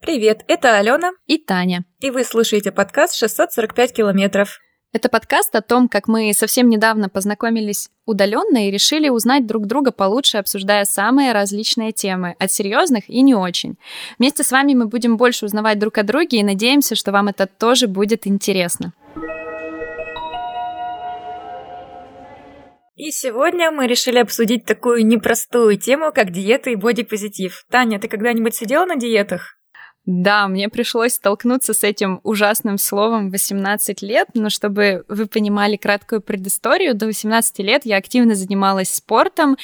Привет, это Алена и Таня. И вы слушаете подкаст «645 километров». Это подкаст о том, как мы совсем недавно познакомились удаленно и решили узнать друг друга получше, обсуждая самые различные темы, от серьезных и не очень. Вместе с вами мы будем больше узнавать друг о друге и надеемся, что вам это тоже будет интересно. И сегодня мы решили обсудить такую непростую тему, как диета и бодипозитив. Таня, ты когда-нибудь сидела на диетах? Да, мне пришлось столкнуться с этим ужасным словом 18 лет, но чтобы вы понимали краткую предысторию, до 18 лет я активно занималась спортом,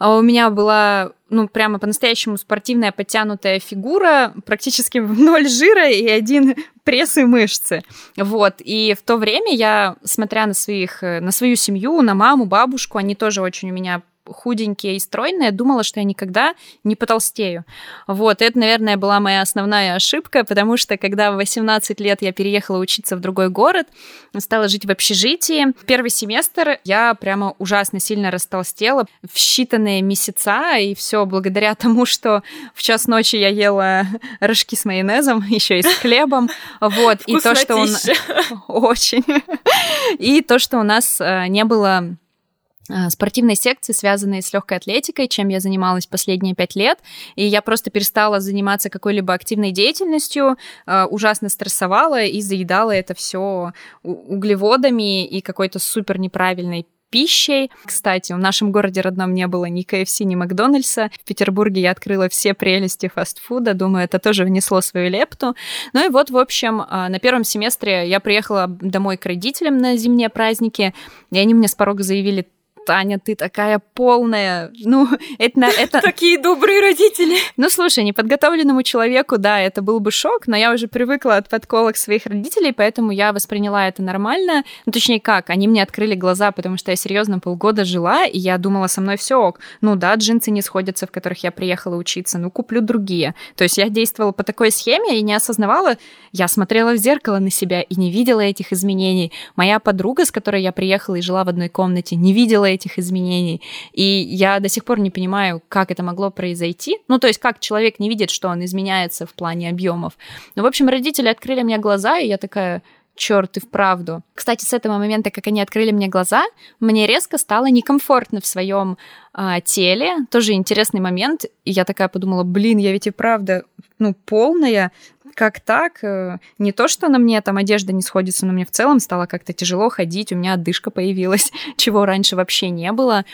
а у меня была ну, прямо по-настоящему спортивная подтянутая фигура, практически ноль жира и один пресс и мышцы. Вот. И в то время я, смотря на, своих, на свою семью, на маму, бабушку, они тоже очень у меня худенькие и стройные, думала, что я никогда не потолстею. Вот, это, наверное, была моя основная ошибка, потому что когда в 18 лет я переехала учиться в другой город, стала жить в общежитии, первый семестр я прямо ужасно сильно растолстела в считанные месяца, и все благодаря тому, что в час ночи я ела рожки с майонезом, еще и с хлебом, вот, и то, что он... Очень. И то, что у нас э, не было спортивной секции, связанной с легкой атлетикой, чем я занималась последние пять лет. И я просто перестала заниматься какой-либо активной деятельностью, а, ужасно стрессовала и заедала это все углеводами и какой-то супер неправильной пищей. Кстати, в нашем городе родном не было ни КФС, ни Макдональдса. В Петербурге я открыла все прелести фастфуда. Думаю, это тоже внесло свою лепту. Ну и вот, в общем, а, на первом семестре я приехала домой к родителям на зимние праздники, и они мне с порога заявили, Таня, ты такая полная. Ну, это... это... Такие добрые родители. Ну, слушай, неподготовленному человеку, да, это был бы шок, но я уже привыкла от подколок своих родителей, поэтому я восприняла это нормально. Ну, точнее, как, они мне открыли глаза, потому что я серьезно полгода жила, и я думала, со мной все ок. Ну да, джинсы не сходятся, в которых я приехала учиться, ну, куплю другие. То есть я действовала по такой схеме и не осознавала, я смотрела в зеркало на себя и не видела этих изменений. Моя подруга, с которой я приехала и жила в одной комнате, не видела этих изменений. И я до сих пор не понимаю, как это могло произойти. Ну, то есть, как человек не видит, что он изменяется в плане объемов. Ну, в общем, родители открыли мне глаза, и я такая, черт, и вправду. Кстати, с этого момента, как они открыли мне глаза, мне резко стало некомфортно в своем а, теле. Тоже интересный момент. И я такая подумала, блин, я ведь и правда, ну, полная, как так? Э, не то, что на мне там одежда не сходится, но мне в целом стало как-то тяжело ходить, у меня отдышка появилась, чего раньше вообще не было.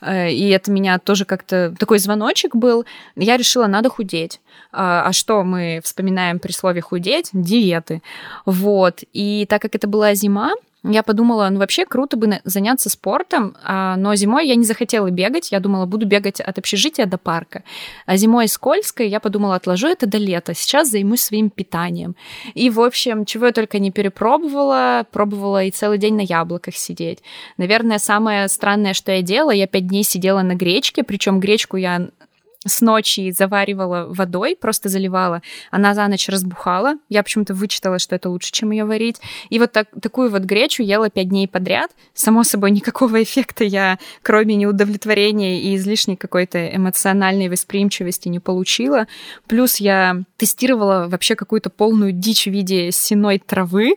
Э, и это меня тоже как-то такой звоночек был. Я решила, надо худеть. А, а что мы вспоминаем при слове худеть? Диеты. Вот. И так как это была зима, я подумала, ну вообще круто бы заняться спортом, а, но зимой я не захотела бегать, я думала, буду бегать от общежития до парка. А зимой скользко, я подумала, отложу это до лета, сейчас займусь своим питанием. И, в общем, чего я только не перепробовала, пробовала и целый день на яблоках сидеть. Наверное, самое странное, что я делала, я пять дней сидела на гречке, причем гречку я с ночи заваривала водой, просто заливала. Она за ночь разбухала. Я почему-то вычитала, что это лучше, чем ее варить. И вот так, такую вот гречу ела пять дней подряд. Само собой, никакого эффекта я, кроме неудовлетворения и излишней какой-то эмоциональной восприимчивости, не получила. Плюс я тестировала вообще какую-то полную дичь в виде сеной травы.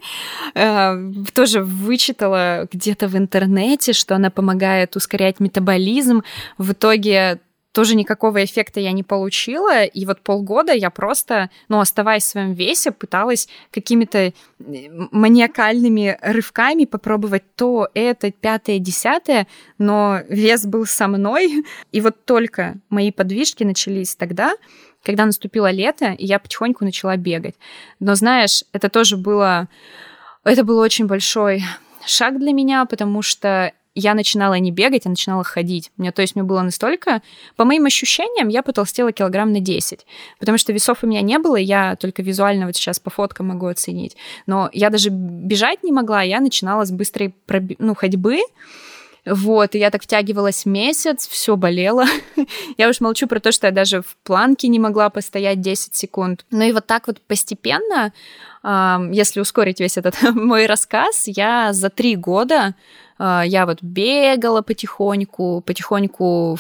Э, тоже вычитала где-то в интернете, что она помогает ускорять метаболизм. В итоге тоже никакого эффекта я не получила, и вот полгода я просто, ну, оставаясь в своем весе, пыталась какими-то маниакальными рывками попробовать то, это, пятое, десятое, но вес был со мной, и вот только мои подвижки начались тогда, когда наступило лето, и я потихоньку начала бегать. Но знаешь, это тоже было, это был очень большой шаг для меня, потому что я начинала не бегать, а начинала ходить. Мне, то есть мне было настолько... По моим ощущениям, я потолстела килограмм на 10, потому что весов у меня не было, я только визуально вот сейчас по фоткам могу оценить. Но я даже бежать не могла, я начинала с быстрой проб... ну, ходьбы, вот, и я так втягивалась месяц, все болело. я уж молчу про то, что я даже в планке не могла постоять 10 секунд. Ну и вот так вот постепенно, если ускорить весь этот мой рассказ, я за три года а, я вот бегала потихоньку, потихоньку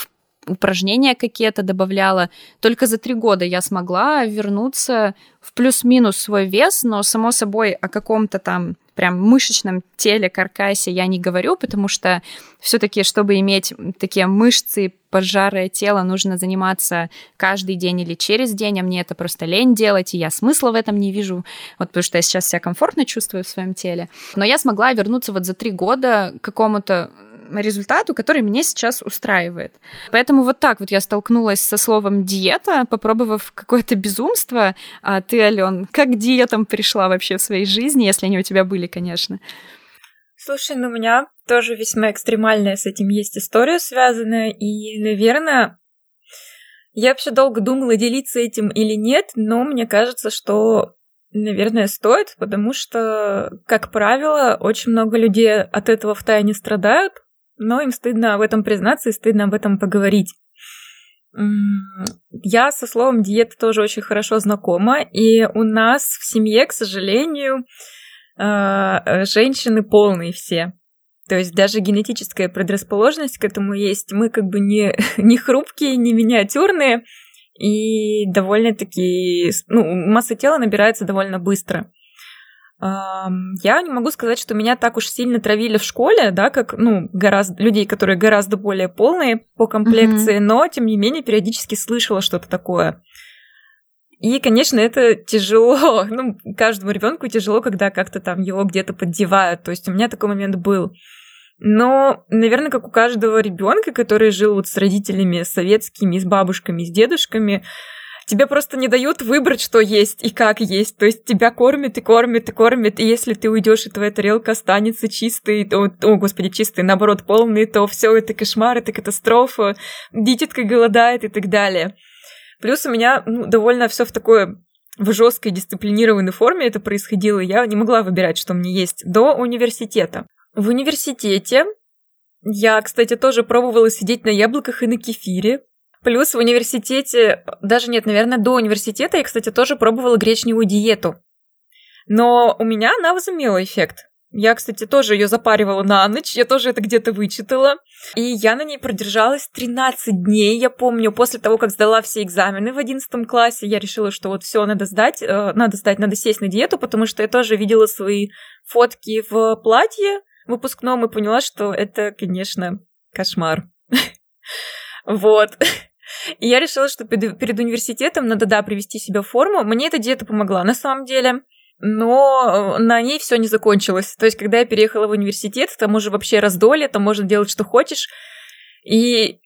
упражнения какие-то добавляла. Только за три года я смогла вернуться в плюс-минус свой вес, но, само собой, о каком-то там прям мышечном теле, каркасе я не говорю, потому что все-таки, чтобы иметь такие мышцы, поджарое тело, нужно заниматься каждый день или через день, а мне это просто лень делать, и я смысла в этом не вижу, вот потому что я сейчас себя комфортно чувствую в своем теле. Но я смогла вернуться вот за три года к какому-то результату, который меня сейчас устраивает. Поэтому вот так вот я столкнулась со словом диета, попробовав какое-то безумство. А ты, Ален, как к диетам пришла вообще в своей жизни, если они у тебя были, конечно? Слушай, ну у меня тоже весьма экстремальная с этим есть история связанная, и, наверное, я вообще долго думала, делиться этим или нет, но мне кажется, что, наверное, стоит, потому что, как правило, очень много людей от этого в тайне страдают, но им стыдно в этом признаться и стыдно об этом поговорить. Я со словом диета тоже очень хорошо знакома, и у нас в семье, к сожалению, а, женщины полные все. То есть даже генетическая предрасположенность к этому есть. Мы как бы не, не хрупкие, не миниатюрные, и довольно-таки... Ну, масса тела набирается довольно быстро. Я не могу сказать, что меня так уж сильно травили в школе, да, как, ну, гораздо, людей, которые гораздо более полные по комплекции, mm-hmm. но, тем не менее, периодически слышала что-то такое. И, конечно, это тяжело. Ну, каждому ребенку тяжело, когда как-то там его где-то поддевают. То есть у меня такой момент был. Но, наверное, как у каждого ребенка, который жил вот с родителями советскими, с бабушками, с дедушками, тебе просто не дают выбрать, что есть и как есть. То есть тебя кормят и кормят и кормят, и если ты уйдешь, и твоя тарелка останется чистой, то, о, господи, чистой, наоборот, полной, то все это кошмар, это катастрофа, дитятка голодает и так далее. Плюс у меня ну, довольно все в такой в жесткой дисциплинированной форме это происходило. Я не могла выбирать, что мне есть до университета. В университете я, кстати, тоже пробовала сидеть на яблоках и на кефире. Плюс в университете, даже нет, наверное, до университета я, кстати, тоже пробовала гречневую диету. Но у меня она возымела эффект. Я, кстати, тоже ее запаривала на ночь, я тоже это где-то вычитала. И я на ней продержалась 13 дней. Я помню, после того, как сдала все экзамены в 11 классе, я решила, что вот все надо сдать, э, надо сдать, надо сесть на диету, потому что я тоже видела свои фотки в платье выпускном и поняла, что это, конечно, кошмар. Вот. И я решила, что перед университетом надо, да, привести себя в форму. Мне эта диета помогла на самом деле. Но э, на ней все не закончилось. То есть, когда я переехала в университет, там уже вообще раздолье, там можно делать, что хочешь. И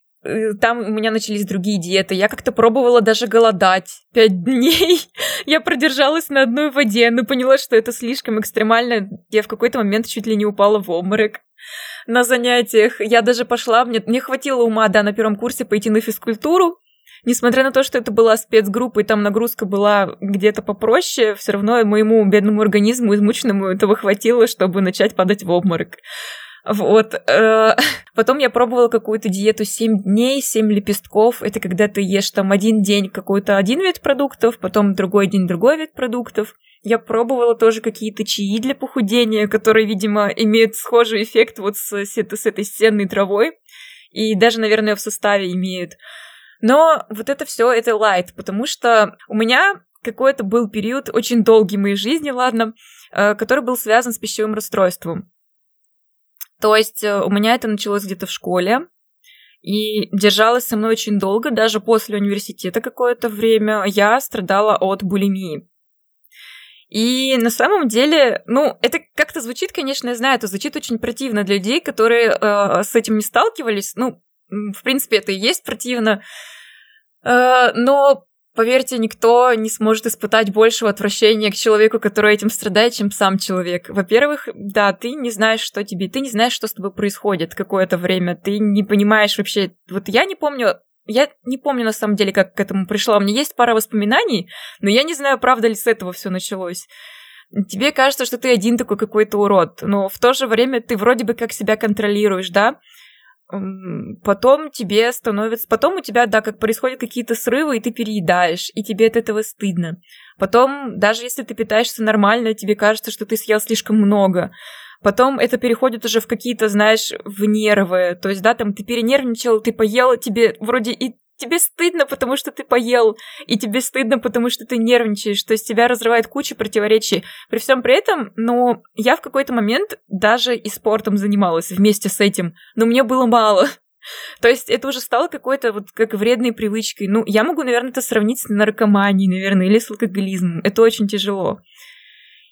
там у меня начались другие диеты. Я как-то пробовала даже голодать. Пять дней я продержалась на одной воде, но поняла, что это слишком экстремально. Я в какой-то момент чуть ли не упала в обморок на занятиях. Я даже пошла, мне, мне хватило ума, да, на первом курсе пойти на физкультуру. Несмотря на то, что это была спецгруппа, и там нагрузка была где-то попроще, все равно моему бедному организму измученному этого хватило, чтобы начать падать в обморок. Вот. Э, потом я пробовала какую-то диету 7 дней, 7 лепестков. Это когда ты ешь там один день какой-то один вид продуктов, потом другой день другой вид продуктов. Я пробовала тоже какие-то чаи для похудения, которые, видимо, имеют схожий эффект вот с, с, с этой сенной травой. И даже, наверное, в составе имеют. Но вот это все это лайт, потому что у меня какой-то был период очень долгий моей жизни, ладно, э, который был связан с пищевым расстройством. То есть э, у меня это началось где-то в школе, и держалось со мной очень долго, даже после университета какое-то время я страдала от булимии. И на самом деле, ну, это как-то звучит, конечно, я знаю, это звучит очень противно для людей, которые э, с этим не сталкивались. Ну, в принципе, это и есть противно. Э, но, поверьте, никто не сможет испытать большего отвращения к человеку, который этим страдает, чем сам человек. Во-первых, да, ты не знаешь, что тебе, ты не знаешь, что с тобой происходит какое-то время, ты не понимаешь вообще. Вот я не помню я не помню на самом деле, как к этому пришла. У меня есть пара воспоминаний, но я не знаю, правда ли с этого все началось. Тебе кажется, что ты один такой какой-то урод, но в то же время ты вроде бы как себя контролируешь, да? Потом тебе становится... Потом у тебя, да, как происходят какие-то срывы, и ты переедаешь, и тебе от этого стыдно. Потом, даже если ты питаешься нормально, тебе кажется, что ты съел слишком много. Потом это переходит уже в какие-то, знаешь, в нервы. То есть, да, там ты перенервничал, ты поел, тебе вроде и тебе стыдно, потому что ты поел, и тебе стыдно, потому что ты нервничаешь, то есть тебя разрывает куча противоречий. При всем при этом, ну, я в какой-то момент даже и спортом занималась вместе с этим, но мне было мало. То есть это уже стало какой-то вот как вредной привычкой. Ну, я могу, наверное, это сравнить с наркоманией, наверное, или с алкоголизмом. Это очень тяжело.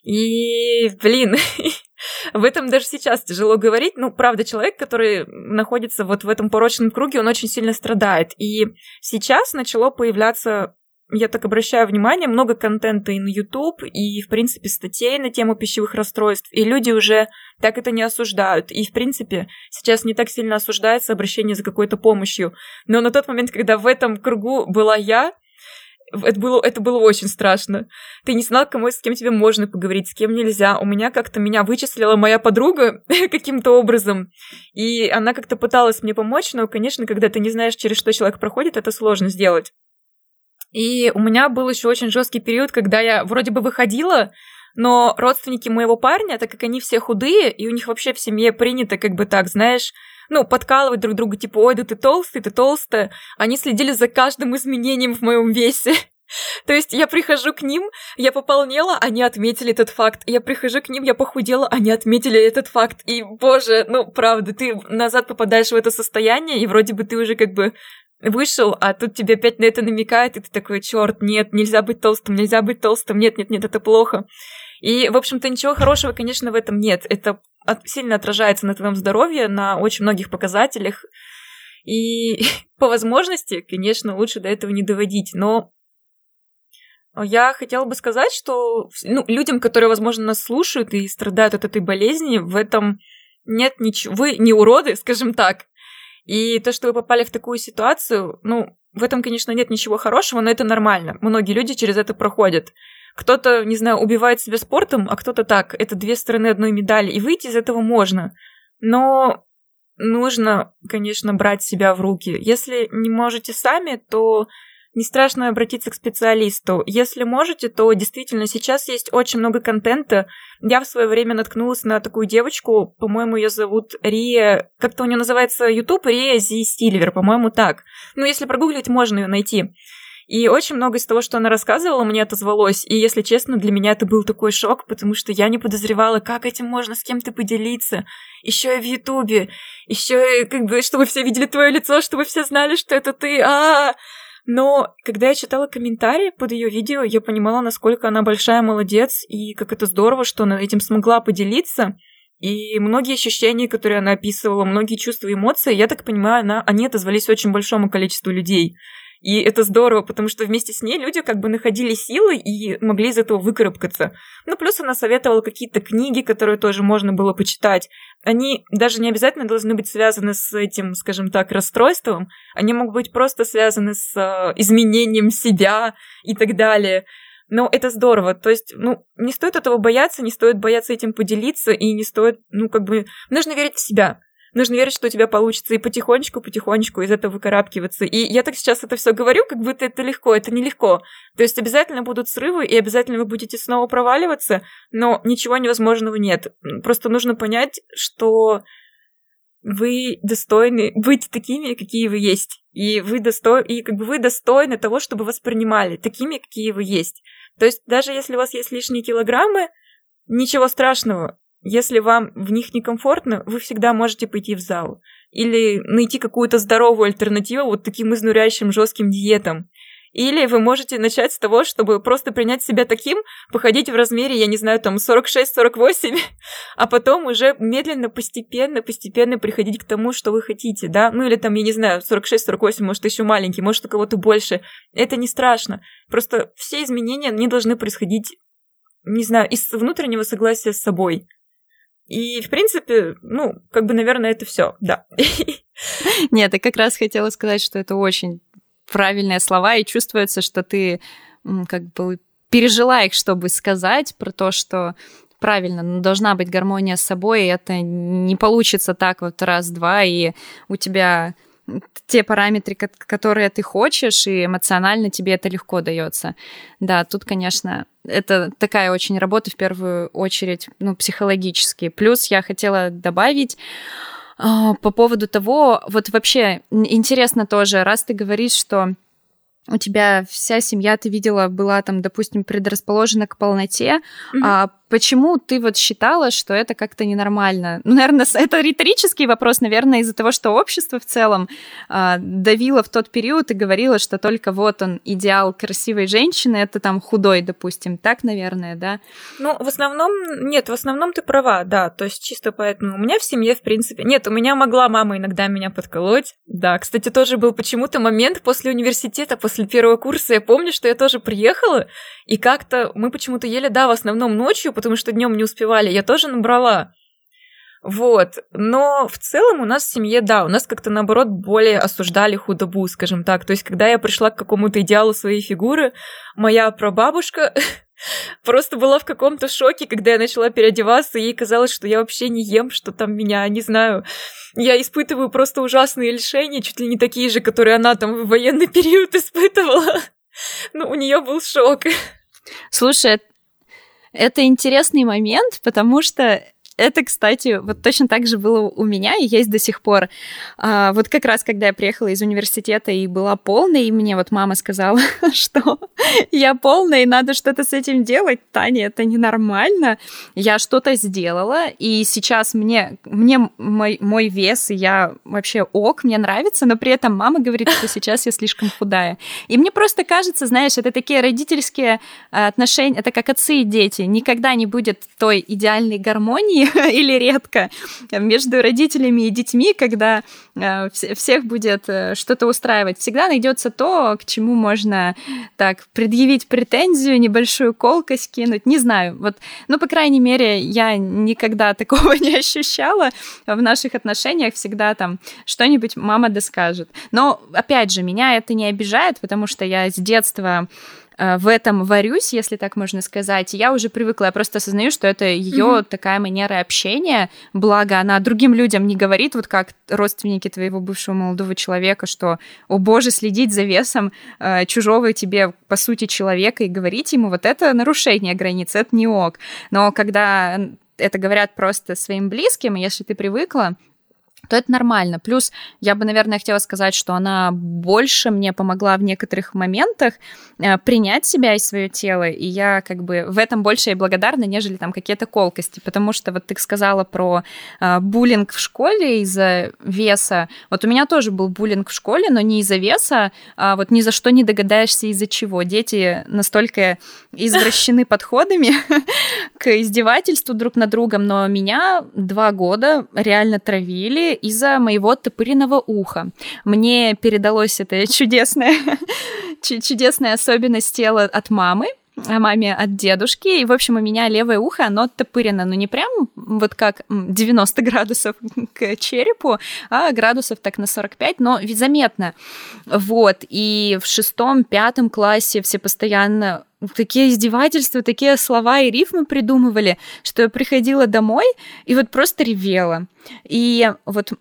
И, блин, в этом даже сейчас тяжело говорить. Ну, правда, человек, который находится вот в этом порочном круге, он очень сильно страдает. И сейчас начало появляться я так обращаю внимание, много контента и на YouTube, и, в принципе, статей на тему пищевых расстройств, и люди уже так это не осуждают. И, в принципе, сейчас не так сильно осуждается обращение за какой-то помощью. Но на тот момент, когда в этом кругу была я, это было, это было очень страшно. Ты не знал, кому с кем тебе можно поговорить, с кем нельзя. У меня как-то меня вычислила моя подруга каким-то образом, и она как-то пыталась мне помочь, но, конечно, когда ты не знаешь, через что человек проходит, это сложно сделать. И у меня был еще очень жесткий период, когда я вроде бы выходила, но родственники моего парня, так как они все худые, и у них вообще в семье принято как бы так, знаешь, ну, подкалывать друг друга, типа, ой, да ты толстый, ты толстая. Они следили за каждым изменением в моем весе. То есть я прихожу к ним, я пополнела, они отметили этот факт. Я прихожу к ним, я похудела, они отметили этот факт. И, боже, ну, правда, ты назад попадаешь в это состояние, и вроде бы ты уже как бы вышел, а тут тебе опять на это намекает, и ты такой, черт, нет, нельзя быть толстым, нельзя быть толстым, нет, нет, нет, это плохо. И, в общем-то, ничего хорошего, конечно, в этом нет. Это сильно отражается на твоем здоровье, на очень многих показателях. И по возможности, конечно, лучше до этого не доводить. Но я хотела бы сказать, что ну, людям, которые, возможно, нас слушают и страдают от этой болезни, в этом нет ничего. Вы не уроды, скажем так. И то, что вы попали в такую ситуацию, ну, в этом, конечно, нет ничего хорошего, но это нормально. Многие люди через это проходят. Кто-то, не знаю, убивает себя спортом, а кто-то так. Это две стороны одной медали, и выйти из этого можно. Но нужно, конечно, брать себя в руки. Если не можете сами, то не страшно обратиться к специалисту. Если можете, то действительно сейчас есть очень много контента. Я в свое время наткнулась на такую девочку, по-моему, ее зовут Рия, как-то у нее называется YouTube, Рия Зи Стильвер, по-моему, так. Ну, если прогуглить, можно ее найти. И очень много из того, что она рассказывала, мне отозвалось. И, если честно, для меня это был такой шок, потому что я не подозревала, как этим можно с кем-то поделиться. Еще и в Ютубе. Еще и, как бы, чтобы все видели твое лицо, чтобы все знали, что это ты. А, -а, -а! Но когда я читала комментарии под ее видео, я понимала, насколько она большая молодец, и как это здорово, что она этим смогла поделиться. И многие ощущения, которые она описывала, многие чувства и эмоции, я так понимаю, она, они отозвались очень большому количеству людей. И это здорово, потому что вместе с ней люди как бы находили силы и могли из этого выкарабкаться. Ну, плюс она советовала какие-то книги, которые тоже можно было почитать. Они даже не обязательно должны быть связаны с этим, скажем так, расстройством. Они могут быть просто связаны с э, изменением себя и так далее. Но это здорово. То есть, ну, не стоит этого бояться, не стоит бояться этим поделиться, и не стоит, ну, как бы, нужно верить в себя. Нужно верить, что у тебя получится и потихонечку-потихонечку из этого выкарабкиваться. И я так сейчас это все говорю, как будто это легко, это нелегко. То есть обязательно будут срывы, и обязательно вы будете снова проваливаться, но ничего невозможного нет. Просто нужно понять, что вы достойны быть такими, какие вы есть. И вы достойны, и как бы вы достойны того, чтобы вас принимали такими, какие вы есть. То есть даже если у вас есть лишние килограммы, ничего страшного. Если вам в них некомфортно, вы всегда можете пойти в зал. Или найти какую-то здоровую альтернативу вот таким изнуряющим жестким диетам. Или вы можете начать с того, чтобы просто принять себя таким, походить в размере, я не знаю, там 46-48, а потом уже медленно, постепенно, постепенно приходить к тому, что вы хотите, да? Ну или там, я не знаю, 46-48, может, еще маленький, может, у кого-то больше. Это не страшно. Просто все изменения не должны происходить, не знаю, из внутреннего согласия с собой. И, в принципе, ну, как бы, наверное, это все, да. Нет, я как раз хотела сказать, что это очень правильные слова, и чувствуется, что ты как бы пережила их, чтобы сказать про то, что правильно, но должна быть гармония с собой, и это не получится так вот раз-два, и у тебя те параметры, которые ты хочешь, и эмоционально тебе это легко дается. Да, тут, конечно, это такая очень работа в первую очередь, ну, психологически. Плюс я хотела добавить а, по поводу того, вот вообще интересно тоже, раз ты говоришь, что у тебя вся семья, ты видела, была там, допустим, предрасположена к полноте, mm-hmm. а Почему ты вот считала, что это как-то ненормально? Ну, наверное, это риторический вопрос, наверное, из-за того, что общество в целом э, давило в тот период и говорило, что только вот он идеал красивой женщины, это там худой, допустим. Так, наверное, да? Ну, в основном, нет, в основном ты права, да. То есть чисто поэтому у меня в семье, в принципе... Нет, у меня могла мама иногда меня подколоть. Да, кстати, тоже был почему-то момент после университета, после первого курса. Я помню, что я тоже приехала, и как-то мы почему-то ели, да, в основном ночью, потому что днем не успевали, я тоже набрала. Вот. Но в целом у нас в семье, да, у нас как-то наоборот более осуждали худобу, скажем так. То есть, когда я пришла к какому-то идеалу своей фигуры, моя прабабушка просто была в каком-то шоке, когда я начала переодеваться, и ей казалось, что я вообще не ем, что там меня, не знаю, я испытываю просто ужасные лишения, чуть ли не такие же, которые она там в военный период испытывала. Ну, у нее был шок. Слушай, это интересный момент, потому что это, кстати, вот точно так же было у меня и есть до сих пор. А, вот как раз, когда я приехала из университета и была полной, и мне вот мама сказала, что я полная, и надо что-то с этим делать. Таня, это ненормально. Я что-то сделала, и сейчас мне, мне мой, мой вес, и я вообще ок, мне нравится, но при этом мама говорит, что сейчас я слишком худая. И мне просто кажется, знаешь, это такие родительские а, отношения, это как отцы и дети. Никогда не будет той идеальной гармонии, или редко между родителями и детьми, когда э, всех будет э, что-то устраивать. Всегда найдется то, к чему можно так предъявить претензию, небольшую колкость кинуть. Не знаю. Вот, ну, по крайней мере, я никогда такого не ощущала в наших отношениях. Всегда там что-нибудь мама доскажет. Но, опять же, меня это не обижает, потому что я с детства Э, в этом варюсь, если так можно сказать. Я уже привыкла, я просто осознаю, что это ее mm-hmm. такая манера общения. Благо, она другим людям не говорит, вот как родственники твоего бывшего молодого человека, что, о боже, следить за весом э, чужого тебе, по сути, человека и говорить ему, вот это нарушение границ, это не ок. Но когда это говорят просто своим близким, если ты привыкла, то это нормально. Плюс я бы, наверное, хотела сказать, что она больше мне помогла в некоторых моментах э, принять себя и свое тело, и я как бы в этом больше и благодарна, нежели там какие-то колкости, потому что вот ты сказала про э, буллинг в школе из-за веса. Вот у меня тоже был буллинг в школе, но не из-за веса, а вот ни за что не догадаешься из-за чего. Дети настолько извращены подходами к издевательству друг над другом, но меня два года реально травили, из-за моего топыренного уха. Мне передалось это чудесная, чудесная особенность тела от мамы, маме от дедушки. И, в общем, у меня левое ухо, оно топырено, но не прям вот как 90 градусов к черепу, а градусов так на 45, но заметно. Вот. И в шестом-пятом классе все постоянно такие издевательства, такие слова и рифмы придумывали, что я приходила домой и вот просто ревела. И вот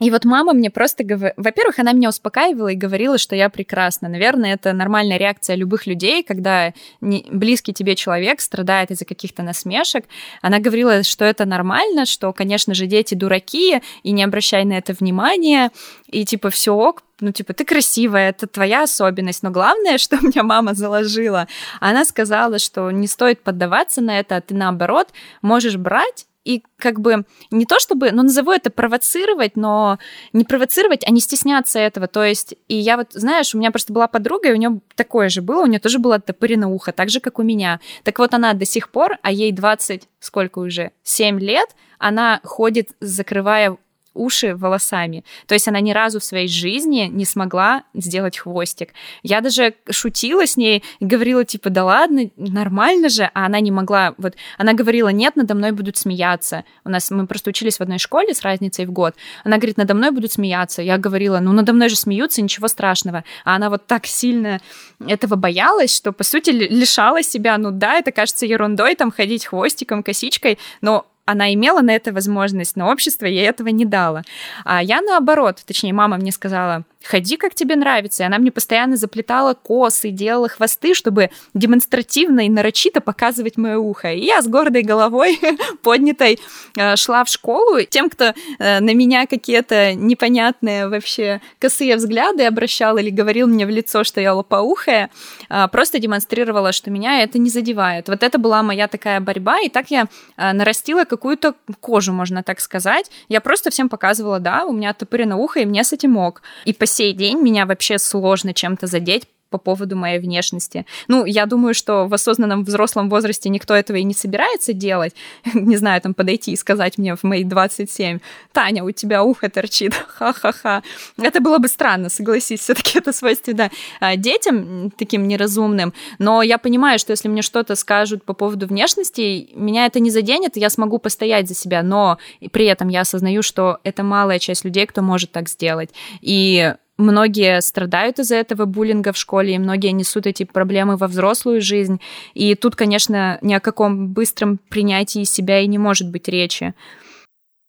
и вот мама мне просто говорила... Во-первых, она меня успокаивала и говорила, что я прекрасна. Наверное, это нормальная реакция любых людей, когда не... близкий тебе человек страдает из-за каких-то насмешек. Она говорила, что это нормально, что, конечно же, дети дураки, и не обращай на это внимания, и типа все ок, ну, типа, ты красивая, это твоя особенность, но главное, что меня мама заложила, она сказала, что не стоит поддаваться на это, а ты, наоборот, можешь брать и как бы не то чтобы, ну, назову это провоцировать, но не провоцировать, а не стесняться этого. То есть, и я вот, знаешь, у меня просто была подруга, и у нее такое же было, у нее тоже было топырено ухо, так же, как у меня. Так вот, она до сих пор, а ей 20, сколько уже, 7 лет, она ходит, закрывая уши волосами. То есть она ни разу в своей жизни не смогла сделать хвостик. Я даже шутила с ней, говорила типа, да ладно, нормально же, а она не могла. Вот она говорила, нет, надо мной будут смеяться. У нас мы просто учились в одной школе с разницей в год. Она говорит, надо мной будут смеяться. Я говорила, ну надо мной же смеются, ничего страшного. А она вот так сильно этого боялась, что по сути лишала себя, ну да, это кажется ерундой, там ходить хвостиком, косичкой, но она имела на это возможность, но общество ей этого не дало. А я наоборот, точнее, мама мне сказала, ходи, как тебе нравится. И она мне постоянно заплетала косы, делала хвосты, чтобы демонстративно и нарочито показывать мое ухо. И я с гордой головой, поднятой, э, шла в школу. Тем, кто э, на меня какие-то непонятные вообще косые взгляды обращал или говорил мне в лицо, что я лопоухая, э, просто демонстрировала, что меня это не задевает. Вот это была моя такая борьба, и так я нарастила какую-то кожу, можно так сказать. Я просто всем показывала, да, у меня топырено ухо, и мне с этим мог. И по сей день меня вообще сложно чем-то задеть по поводу моей внешности. Ну, я думаю, что в осознанном взрослом возрасте никто этого и не собирается делать. Не знаю, там подойти и сказать мне в мои 27, Таня, у тебя ухо торчит, ха-ха-ха. Это было бы странно, согласись, все таки это свойственно а, детям таким неразумным. Но я понимаю, что если мне что-то скажут по поводу внешности, меня это не заденет, я смогу постоять за себя, но при этом я осознаю, что это малая часть людей, кто может так сделать. И Многие страдают из-за этого буллинга в школе, и многие несут эти проблемы во взрослую жизнь. И тут, конечно, ни о каком быстром принятии себя и не может быть речи.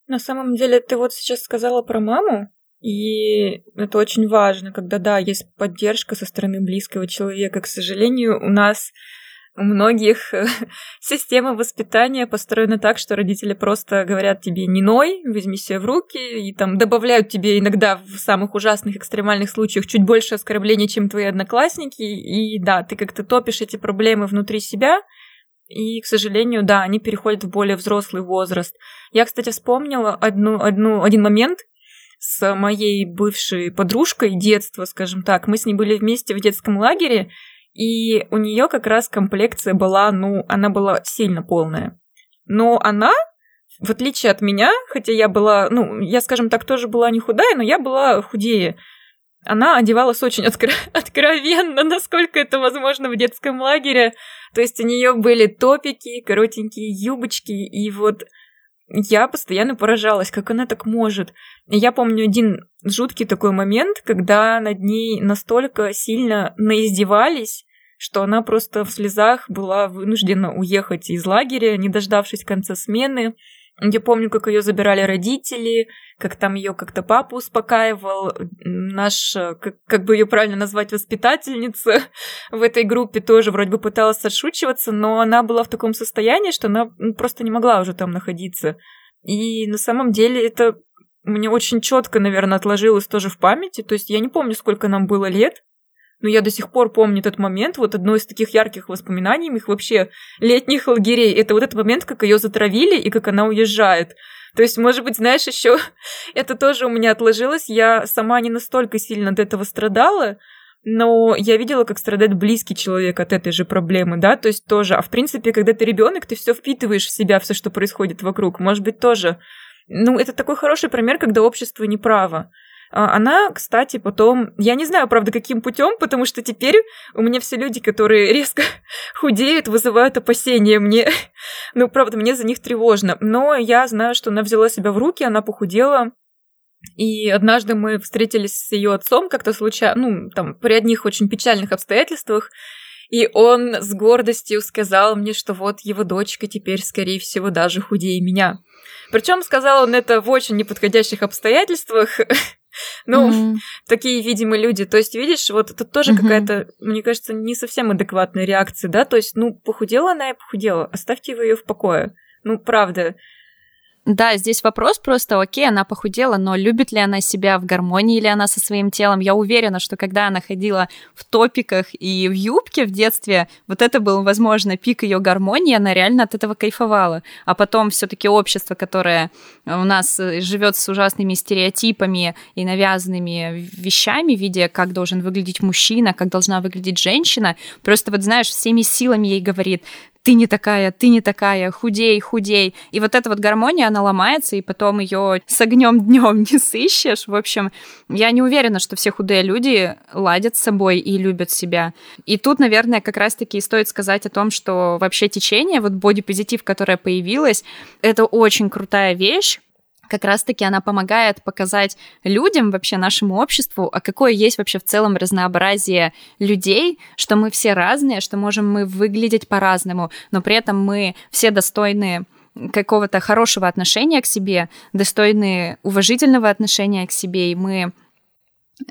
На самом деле, ты вот сейчас сказала про маму, и это очень важно, когда, да, есть поддержка со стороны близкого человека. К сожалению, у нас у многих э, система воспитания построена так, что родители просто говорят тебе «не ной, возьми себя в руки», и там добавляют тебе иногда в самых ужасных экстремальных случаях чуть больше оскорблений, чем твои одноклассники, и да, ты как-то топишь эти проблемы внутри себя, и, к сожалению, да, они переходят в более взрослый возраст. Я, кстати, вспомнила одну, одну, один момент с моей бывшей подружкой детства, скажем так. Мы с ней были вместе в детском лагере, и у нее как раз комплекция была, ну, она была сильно полная. Но она, в отличие от меня, хотя я была, ну, я, скажем так, тоже была не худая, но я была худее. Она одевалась очень откро- откровенно, насколько это возможно в детском лагере. То есть у нее были топики, коротенькие юбочки, и вот я постоянно поражалась, как она так может. Я помню один жуткий такой момент, когда над ней настолько сильно наиздевались, что она просто в слезах была вынуждена уехать из лагеря, не дождавшись конца смены. Я помню, как ее забирали родители, как там ее как-то папа успокаивал. Наш, как, как бы ее правильно назвать, воспитательница в этой группе тоже вроде бы пыталась отшучиваться, но она была в таком состоянии, что она просто не могла уже там находиться. И на самом деле это мне очень четко, наверное, отложилось тоже в памяти. То есть я не помню, сколько нам было лет, но я до сих пор помню этот момент, вот одно из таких ярких воспоминаний их вообще летних лагерей, это вот этот момент, как ее затравили и как она уезжает. То есть, может быть, знаешь, еще это тоже у меня отложилось, я сама не настолько сильно от этого страдала, но я видела, как страдает близкий человек от этой же проблемы, да, то есть тоже, а в принципе, когда ты ребенок, ты все впитываешь в себя, все, что происходит вокруг, может быть, тоже. Ну, это такой хороший пример, когда общество неправо. А, она, кстати, потом, я не знаю, правда, каким путем, потому что теперь у меня все люди, которые резко худеют, вызывают опасения мне. ну, правда, мне за них тревожно. Но я знаю, что она взяла себя в руки, она похудела. И однажды мы встретились с ее отцом как-то случайно, ну, там, при одних очень печальных обстоятельствах, и он с гордостью сказал мне, что вот его дочка теперь, скорее всего, даже худее меня. Причем сказал он это в очень неподходящих обстоятельствах. Ну, mm-hmm. такие, видимо, люди. То есть, видишь, вот это тоже mm-hmm. какая-то, мне кажется, не совсем адекватная реакция, да? То есть, ну, похудела она и похудела. Оставьте ее в покое. Ну, правда. Да, здесь вопрос просто, окей, она похудела, но любит ли она себя, в гармонии ли она со своим телом? Я уверена, что когда она ходила в топиках и в юбке в детстве, вот это был, возможно, пик ее гармонии, она реально от этого кайфовала. А потом все-таки общество, которое у нас э, живет с ужасными стереотипами и навязанными вещами в виде, как должен выглядеть мужчина, как должна выглядеть женщина, просто вот знаешь, всеми силами ей говорит, ты не такая, ты не такая, худей, худей. И вот эта вот гармония, она ломается, и потом ее с огнем днем не сыщешь. В общем, я не уверена, что все худые люди ладят с собой и любят себя. И тут, наверное, как раз-таки стоит сказать о том, что вообще течение, вот бодипозитив, которое появилось, это очень крутая вещь, как раз-таки она помогает показать людям, вообще нашему обществу, а какое есть вообще в целом разнообразие людей, что мы все разные, что можем мы выглядеть по-разному, но при этом мы все достойны какого-то хорошего отношения к себе, достойны уважительного отношения к себе, и мы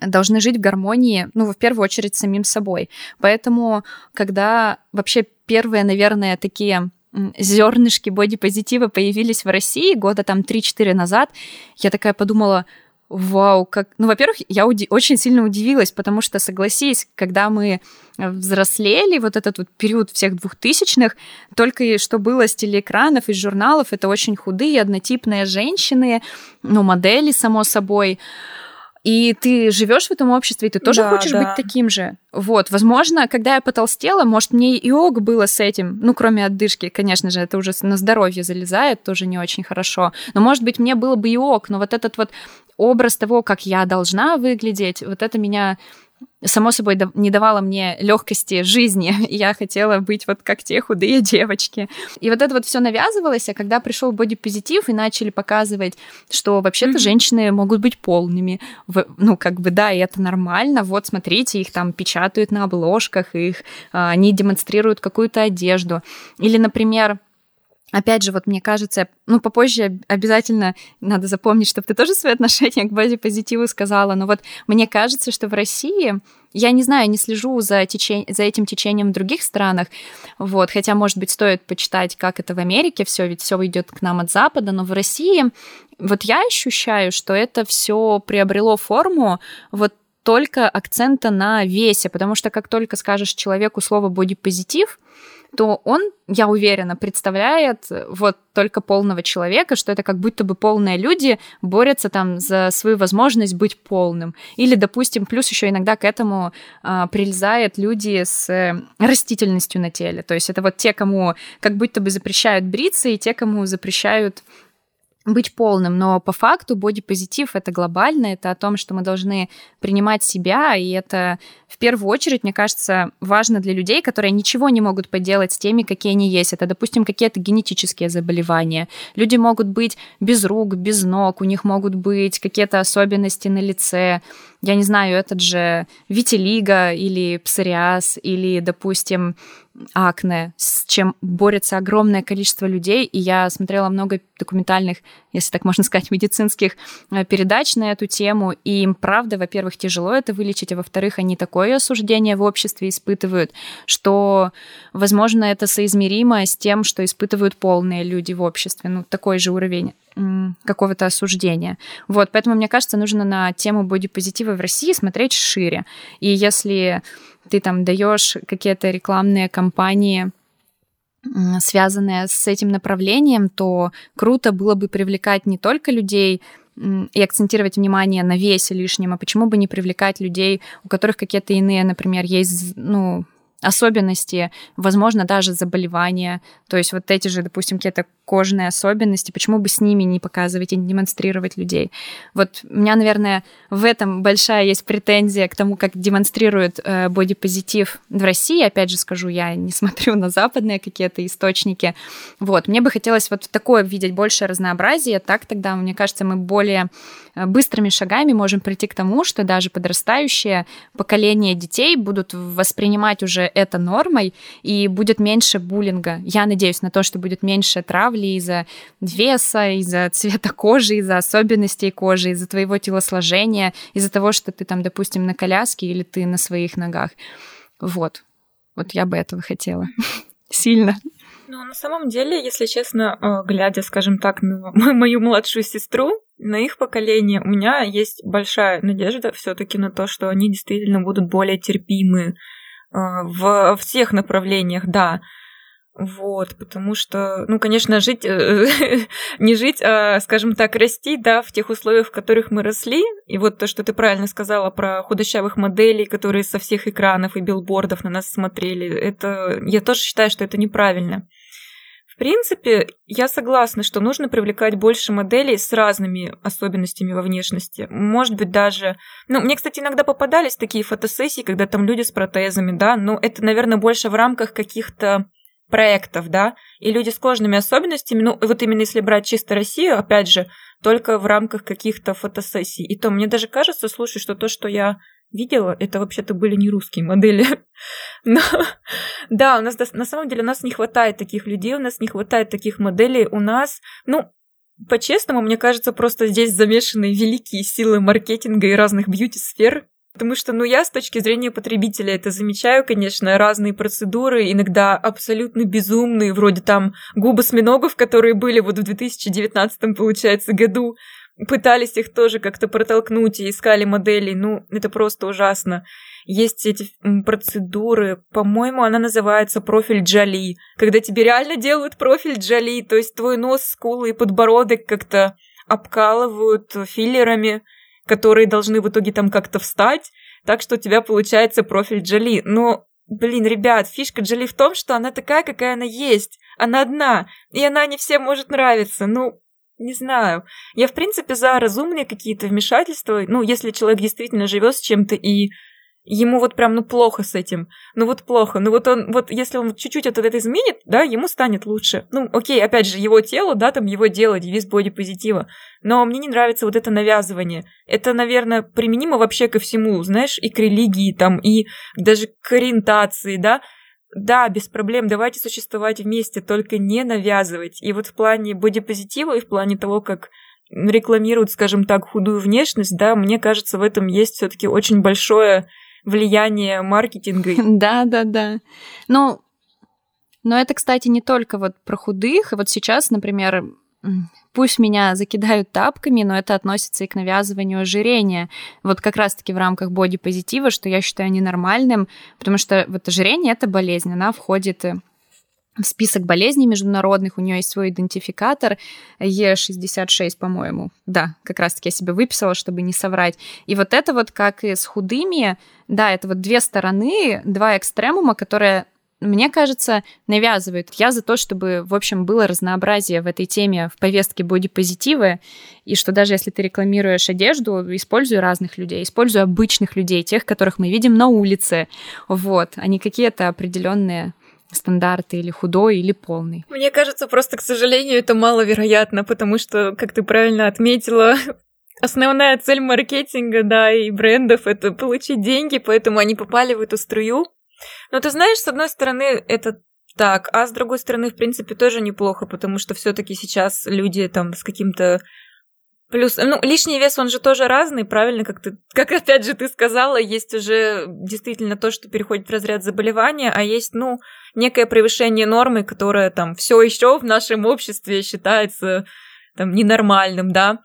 должны жить в гармонии, ну, в первую очередь, с самим собой. Поэтому, когда вообще первые, наверное, такие зернышки бодипозитива появились в России года там 3-4 назад, я такая подумала, Вау, как... Ну, во-первых, я уди... очень сильно удивилась, потому что, согласись, когда мы взрослели, вот этот вот период всех двухтысячных, только что было с телеэкранов, из журналов, это очень худые, однотипные женщины, ну, модели, само собой. И ты живешь в этом обществе, и ты тоже да, хочешь да. быть таким же. Вот, возможно, когда я потолстела, может, мне и ок было с этим, ну, кроме отдышки, конечно же, это уже на здоровье залезает, тоже не очень хорошо. Но, может быть, мне было бы и ок, но вот этот вот образ того, как я должна выглядеть, вот это меня само собой не давало мне легкости жизни. Я хотела быть вот как те худые девочки. И вот это вот все навязывалось, а когда пришел бодипозитив и начали показывать, что вообще-то mm-hmm. женщины могут быть полными, ну как бы да, и это нормально. Вот смотрите, их там печатают на обложках, их а, они демонстрируют какую-то одежду. Или, например, Опять же, вот мне кажется, ну, попозже обязательно надо запомнить, чтобы ты тоже свое отношение к бодипозитиву сказала, но вот мне кажется, что в России, я не знаю, не слежу за, течень, за этим течением в других странах, вот, хотя, может быть, стоит почитать, как это в Америке все, ведь все идет к нам от Запада, но в России вот я ощущаю, что это все приобрело форму вот только акцента на весе, потому что как только скажешь человеку слово бодипозитив, то он, я уверена, представляет вот только полного человека, что это как будто бы полные люди борются там за свою возможность быть полным. Или, допустим, плюс еще иногда к этому а, прилезают люди с э, растительностью на теле. То есть это вот те, кому как будто бы запрещают бриться, и те, кому запрещают быть полным, но по факту бодипозитив это глобально, это о том, что мы должны принимать себя, и это в первую очередь, мне кажется, важно для людей, которые ничего не могут поделать с теми, какие они есть. Это, допустим, какие-то генетические заболевания. Люди могут быть без рук, без ног, у них могут быть какие-то особенности на лице, я не знаю, этот же витилиго или псориаз, или, допустим, акне, с чем борется огромное количество людей. И я смотрела много документальных, если так можно сказать, медицинских э, передач на эту тему. И им, правда, во-первых, тяжело это вылечить, а во-вторых, они такое осуждение в обществе испытывают, что, возможно, это соизмеримо с тем, что испытывают полные люди в обществе. Ну, такой же уровень какого-то осуждения. Вот, поэтому, мне кажется, нужно на тему бодипозитива в России смотреть шире. И если ты там даешь какие-то рекламные кампании, связанные с этим направлением, то круто было бы привлекать не только людей и акцентировать внимание на весе лишнем, а почему бы не привлекать людей, у которых какие-то иные, например, есть, ну, особенности, возможно, даже заболевания. То есть вот эти же, допустим, какие-то кожные особенности, почему бы с ними не показывать и не демонстрировать людей. Вот у меня, наверное, в этом большая есть претензия к тому, как демонстрируют э, бодипозитив в России. Опять же скажу, я не смотрю на западные какие-то источники. Вот, мне бы хотелось вот такое видеть большее разнообразие, так тогда, мне кажется, мы более быстрыми шагами можем прийти к тому, что даже подрастающее поколение детей будут воспринимать уже это нормой, и будет меньше буллинга. Я надеюсь на то, что будет меньше травли, ли из-за веса, из-за цвета кожи, из-за особенностей кожи, из-за твоего телосложения, из-за того, что ты там, допустим, на коляске или ты на своих ногах. Вот. Вот я бы этого хотела. Сильно. Ну, на самом деле, если честно, э, глядя, скажем так, на мою младшую сестру, на их поколение, у меня есть большая надежда все таки на то, что они действительно будут более терпимы э, в всех направлениях, да. Вот, потому что, ну, конечно, жить, э, не жить, а, скажем так, расти, да, в тех условиях, в которых мы росли. И вот то, что ты правильно сказала про худощавых моделей, которые со всех экранов и билбордов на нас смотрели, это, я тоже считаю, что это неправильно. Принципе, я согласна, что нужно привлекать больше моделей с разными особенностями во внешности. Может быть, даже... Ну, мне, кстати, иногда попадались такие фотосессии, когда там люди с протезами, да, но это, наверное, больше в рамках каких-то проектов, да, и люди с кожными особенностями, ну, вот именно если брать чисто Россию, опять же, только в рамках каких-то фотосессий. И то мне даже кажется, слушай, что то, что я видела, это вообще-то были не русские модели. Но да, у нас на самом деле у нас не хватает таких людей, у нас не хватает таких моделей. У нас, ну, по-честному, мне кажется, просто здесь замешаны великие силы маркетинга и разных бьюти-сфер, Потому что, ну, я с точки зрения потребителя это замечаю, конечно, разные процедуры, иногда абсолютно безумные, вроде там губы сминогов, которые были вот в 2019, получается, году, пытались их тоже как-то протолкнуть и искали моделей. Ну, это просто ужасно. Есть эти процедуры, по-моему, она называется профиль Джоли, когда тебе реально делают профиль Джоли, то есть твой нос, скулы и подбородок как-то обкалывают филлерами, которые должны в итоге там как-то встать, так что у тебя получается профиль Джоли. Но, блин, ребят, фишка Джоли в том, что она такая, какая она есть. Она одна, и она не всем может нравиться. Ну, не знаю. Я, в принципе, за разумные какие-то вмешательства. Ну, если человек действительно живет с чем-то и ему вот прям, ну, плохо с этим. Ну, вот плохо. Ну, вот он, вот если он чуть-чуть это, это изменит, да, ему станет лучше. Ну, окей, опять же, его тело, да, там его дело, девиз бодипозитива. Но мне не нравится вот это навязывание. Это, наверное, применимо вообще ко всему, знаешь, и к религии, там, и даже к ориентации, да. Да, без проблем, давайте существовать вместе, только не навязывать. И вот в плане бодипозитива и в плане того, как рекламируют, скажем так, худую внешность, да, мне кажется, в этом есть все-таки очень большое влияние маркетинга. Да, да, да. Ну, но это, кстати, не только вот про худых. И вот сейчас, например, пусть меня закидают тапками, но это относится и к навязыванию ожирения. Вот как раз-таки в рамках бодипозитива, что я считаю ненормальным, потому что вот ожирение — это болезнь, она входит в список болезней международных, у нее есть свой идентификатор Е66, по-моему. Да, как раз-таки я себе выписала, чтобы не соврать. И вот это вот как и с худыми, да, это вот две стороны, два экстремума, которые мне кажется, навязывают. Я за то, чтобы, в общем, было разнообразие в этой теме в повестке бодипозитива, и что даже если ты рекламируешь одежду, используй разных людей, используй обычных людей, тех, которых мы видим на улице, вот, а не какие-то определенные стандарты или худой, или полный. Мне кажется, просто, к сожалению, это маловероятно, потому что, как ты правильно отметила, основная цель маркетинга, да, и брендов — это получить деньги, поэтому они попали в эту струю. Но ты знаешь, с одной стороны, это так, а с другой стороны, в принципе, тоже неплохо, потому что все таки сейчас люди там с каким-то Плюс, ну, лишний вес, он же тоже разный, правильно, как ты, как опять же ты сказала, есть уже действительно то, что переходит в разряд заболевания, а есть, ну, некое превышение нормы, которое там все еще в нашем обществе считается там ненормальным, да.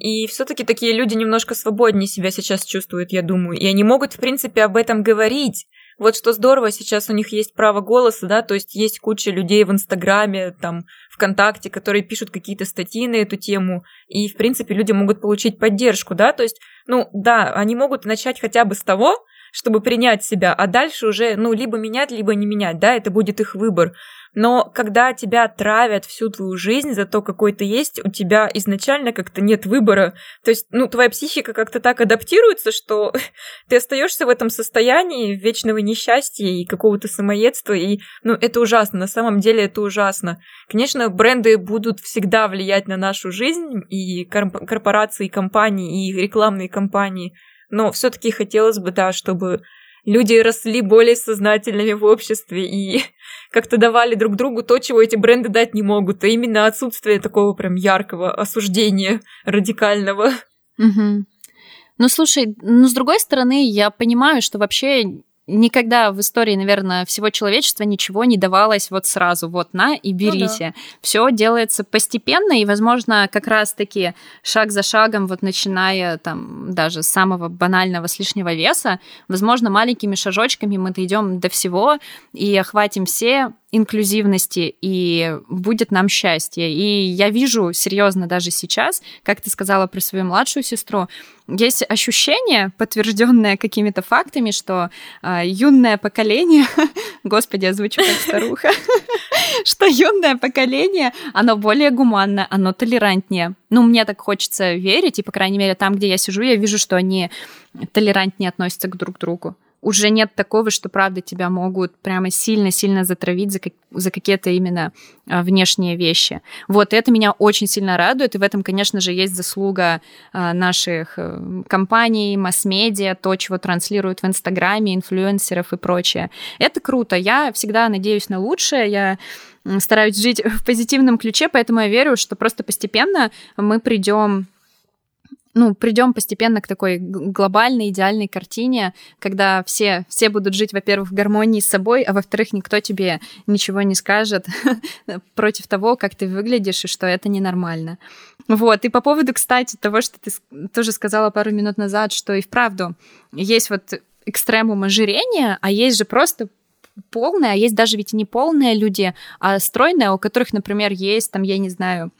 И все-таки такие люди немножко свободнее себя сейчас чувствуют, я думаю. И они могут, в принципе, об этом говорить. Вот что здорово, сейчас у них есть право голоса, да, то есть есть куча людей в Инстаграме, там, ВКонтакте, которые пишут какие-то статьи на эту тему, и, в принципе, люди могут получить поддержку, да, то есть, ну, да, они могут начать хотя бы с того, чтобы принять себя, а дальше уже, ну, либо менять, либо не менять, да, это будет их выбор. Но когда тебя травят всю твою жизнь за то, какой ты есть, у тебя изначально как-то нет выбора. То есть, ну, твоя психика как-то так адаптируется, что ты остаешься в этом состоянии вечного несчастья и какого-то самоедства, и, ну, это ужасно, на самом деле это ужасно. Конечно, бренды будут всегда влиять на нашу жизнь, и корпорации, и компании, и рекламные компании, но все-таки хотелось бы, да, чтобы люди росли более сознательными в обществе и как-то давали друг другу то, чего эти бренды дать не могут, а именно отсутствие такого прям яркого осуждения радикального. Угу. Ну, слушай, ну, с другой стороны, я понимаю, что вообще никогда в истории, наверное, всего человечества ничего не давалось вот сразу, вот на и берите. Ну, да. Все делается постепенно, и, возможно, как раз-таки шаг за шагом, вот начиная там даже с самого банального с лишнего веса, возможно, маленькими шажочками мы дойдем до всего и охватим все инклюзивности, и будет нам счастье. И я вижу серьезно даже сейчас, как ты сказала про свою младшую сестру, есть ощущение, подтвержденное какими-то фактами, что э, юное поколение, господи, я звучу как старуха, что юное поколение, оно более гуманно, оно толерантнее. Ну, мне так хочется верить, и, по крайней мере, там, где я сижу, я вижу, что они толерантнее относятся к друг другу. Уже нет такого, что, правда, тебя могут прямо сильно-сильно затравить за, как, за какие-то именно а, внешние вещи. Вот, это меня очень сильно радует, и в этом, конечно же, есть заслуга а, наших а, компаний, масс-медиа, то, чего транслируют в Инстаграме, инфлюенсеров и прочее. Это круто. Я всегда надеюсь на лучшее, я стараюсь жить в позитивном ключе, поэтому я верю, что просто постепенно мы придем ну, придем постепенно к такой глобальной, идеальной картине, когда все, все будут жить, во-первых, в гармонии с собой, а во-вторых, никто тебе ничего не скажет против того, как ты выглядишь, и что это ненормально. Вот, и по поводу, кстати, того, что ты тоже сказала пару минут назад, что и вправду есть вот экстремум ожирения, а есть же просто полное, а есть даже ведь не полные люди, а стройные, у которых, например, есть там, я не знаю,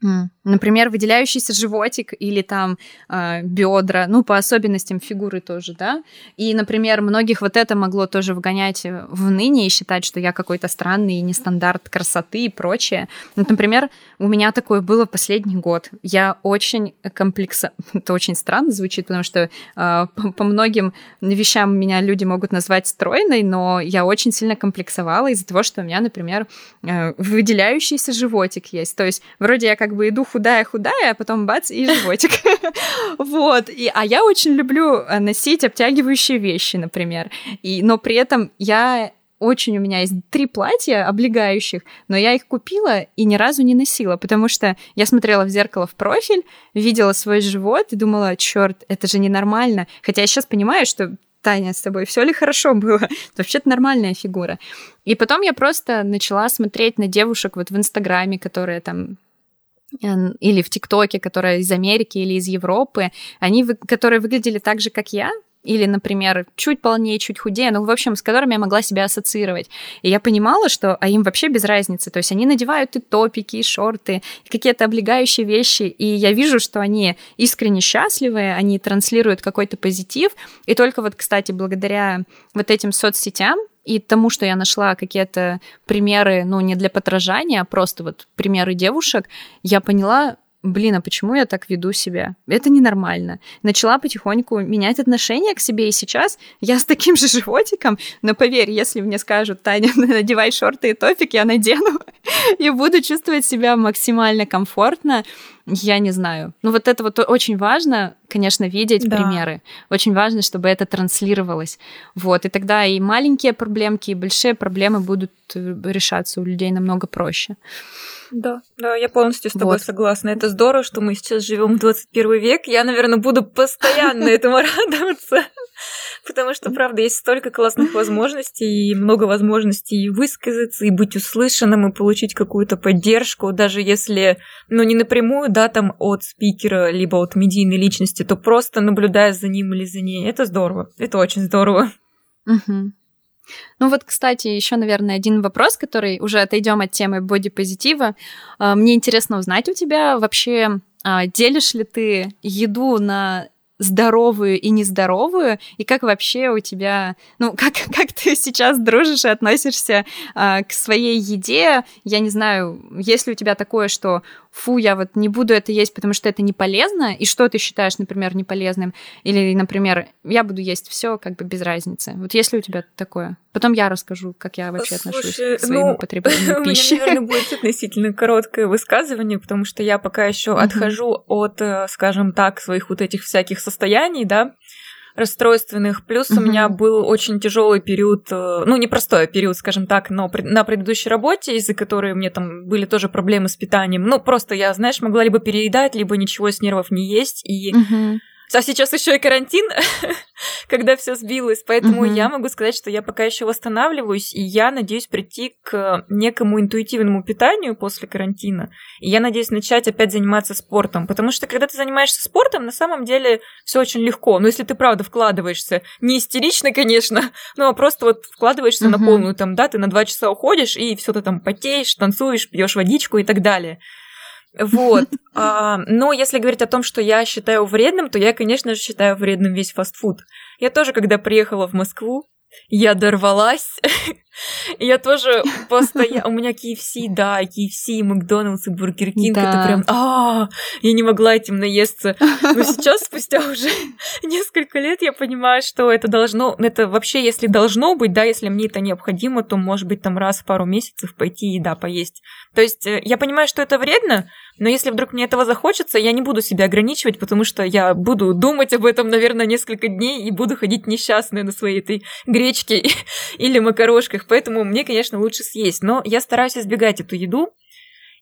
Например, выделяющийся животик или там э, бедра, ну, по особенностям фигуры тоже, да. И, например, многих вот это могло тоже вгонять в ныне и считать, что я какой-то странный нестандарт красоты и прочее. Вот, например, у меня такое было последний год. Я очень комплекса... Это очень странно звучит, потому что э, по, по многим вещам меня люди могут назвать стройной, но я очень сильно комплексовала из-за того, что у меня, например, э, выделяющийся животик есть. То есть вроде я как как бы иду худая-худая, а потом бац, и животик. Вот. И, а я очень люблю э, носить обтягивающие вещи, например. И, но при этом я очень у меня есть три платья облегающих, но я их купила и ни разу не носила, потому что я смотрела в зеркало в профиль, видела свой живот и думала, черт, это же ненормально. Хотя я сейчас понимаю, что Таня, с тобой все ли хорошо было? Вообще-то нормальная фигура. И потом я просто начала смотреть на девушек вот в Инстаграме, которые там или в ТикТоке, которая из Америки или из Европы, они, которые выглядели так же, как я, или, например, чуть полнее, чуть худее, ну, в общем, с которыми я могла себя ассоциировать. И я понимала, что а им вообще без разницы. То есть они надевают и топики, и шорты, и какие-то облегающие вещи, и я вижу, что они искренне счастливы, они транслируют какой-то позитив. И только вот, кстати, благодаря вот этим соцсетям, и тому, что я нашла какие-то примеры, ну, не для подражания, а просто вот примеры девушек, я поняла, блин, а почему я так веду себя? Это ненормально. Начала потихоньку менять отношение к себе, и сейчас я с таким же животиком, но поверь, если мне скажут, Таня, надевай шорты и топик, я надену и буду чувствовать себя максимально комфортно. Я не знаю. Ну вот это вот очень важно, конечно, видеть да. примеры. Очень важно, чтобы это транслировалось. Вот. И тогда и маленькие проблемки, и большие проблемы будут э, решаться у людей намного проще. Да, да, я полностью с тобой вот. согласна. Это здорово, что мы сейчас живем в 21 век. Я, наверное, буду постоянно этому радоваться. Потому что, правда, есть столько классных возможностей и много возможностей высказаться, и быть услышанным, и получить какую-то поддержку, даже если, ну, не напрямую, да, там от спикера, либо от медийной личности, то просто наблюдая за ним или за ней. Это здорово. Это очень здорово. Угу. Ну вот, кстати, еще, наверное, один вопрос, который уже отойдем от темы бодипозитива. А, мне интересно узнать у тебя вообще, а, делишь ли ты еду на здоровую и нездоровую, и как вообще у тебя, ну, как, как ты сейчас дружишь и относишься э, к своей еде, я не знаю, есть ли у тебя такое, что фу, я вот не буду это есть, потому что это не полезно, и что ты считаешь, например, неполезным, или, например, я буду есть все как бы без разницы. Вот есть ли у тебя такое? Потом я расскажу, как я вообще Слушай, отношусь к своему ну, потреблению пищи. У меня, наверное, будет относительно короткое высказывание, потому что я пока еще отхожу от, э, скажем так, своих вот этих всяких состояний, да, расстройственных. Плюс угу. у меня был очень тяжелый период, э, ну, непростой период, скажем так, но на предыдущей работе, из-за которой меня там были тоже проблемы с питанием. Ну, просто я, знаешь, могла либо переедать, либо ничего с нервов не есть. И угу. А сейчас еще и карантин, когда все сбилось, поэтому mm-hmm. я могу сказать, что я пока еще восстанавливаюсь, и я надеюсь прийти к некому интуитивному питанию после карантина. И я надеюсь начать опять заниматься спортом, потому что когда ты занимаешься спортом, на самом деле все очень легко. Но если ты правда вкладываешься, не истерично, конечно, но просто вот вкладываешься mm-hmm. на полную, там, да, ты на два часа уходишь, и все ты там потеешь, танцуешь, пьешь водичку и так далее. Вот. А, но если говорить о том, что я считаю вредным, то я, конечно же, считаю вредным весь фастфуд. Я тоже, когда приехала в Москву, я дорвалась Я тоже постоянно... У меня KFC, да, KFC, Макдональдс и Бургер Кинг, это прям... а Я не могла этим наесться. Но сейчас, спустя уже несколько лет, я понимаю, что это должно... Это вообще, если должно быть, да, если мне это необходимо, то, может быть, там раз в пару месяцев пойти и, да, поесть. То есть э, я понимаю, что это вредно, но если вдруг мне этого захочется, я не буду себя ограничивать, потому что я буду думать об этом, наверное, несколько дней и буду ходить несчастная на своей этой гречке или макарошках. Поэтому мне, конечно, лучше съесть. Но я стараюсь избегать эту еду.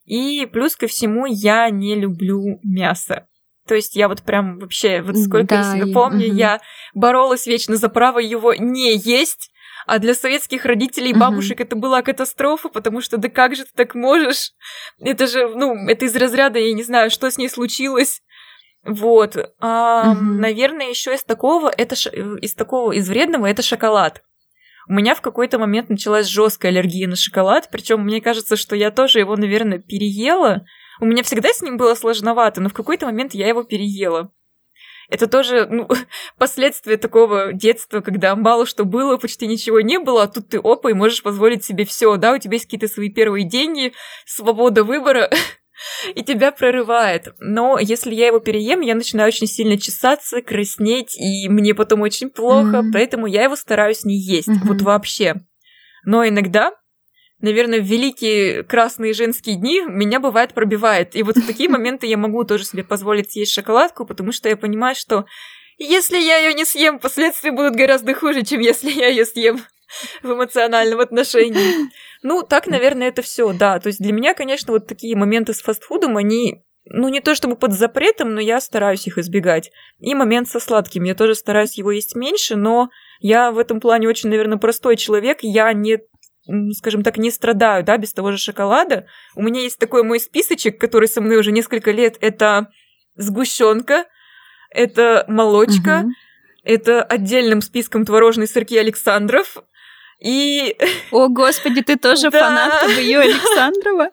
И плюс ко всему, я не люблю мясо. То есть я вот прям вообще, вот сколько да, я себя помню, угу. я боролась вечно за право его не есть. А для советских родителей и бабушек uh-huh. это была катастрофа, потому что да как же ты так можешь? Это же, ну, это из разряда, я не знаю, что с ней случилось. Вот. А, uh-huh. Наверное, еще из такого, это ш... из такого, из вредного, это шоколад. У меня в какой-то момент началась жесткая аллергия на шоколад, причем мне кажется, что я тоже его, наверное, переела. У меня всегда с ним было сложновато, но в какой-то момент я его переела. Это тоже ну, последствия такого детства, когда мало что было, почти ничего не было, а тут ты опа и можешь позволить себе все, да, у тебя есть какие-то свои первые деньги, свобода выбора, и тебя прорывает. Но если я его переем, я начинаю очень сильно чесаться, краснеть, и мне потом очень плохо, mm-hmm. поэтому я его стараюсь не есть, mm-hmm. вот вообще. Но иногда наверное, в великие красные женские дни меня бывает пробивает. И вот в такие моменты я могу тоже себе позволить съесть шоколадку, потому что я понимаю, что если я ее не съем, последствия будут гораздо хуже, чем если я ее съем в эмоциональном отношении. Ну, так, наверное, это все, да. То есть для меня, конечно, вот такие моменты с фастфудом, они ну, не то чтобы под запретом, но я стараюсь их избегать. И момент со сладким. Я тоже стараюсь его есть меньше, но я в этом плане очень, наверное, простой человек. Я не скажем так, не страдаю, да, без того же шоколада. У меня есть такой мой списочек, который со мной уже несколько лет. Это сгущенка, это молочка, угу. это отдельным списком творожные сырки Александров, и... О, господи, ты тоже да. фанатка ее Александрова?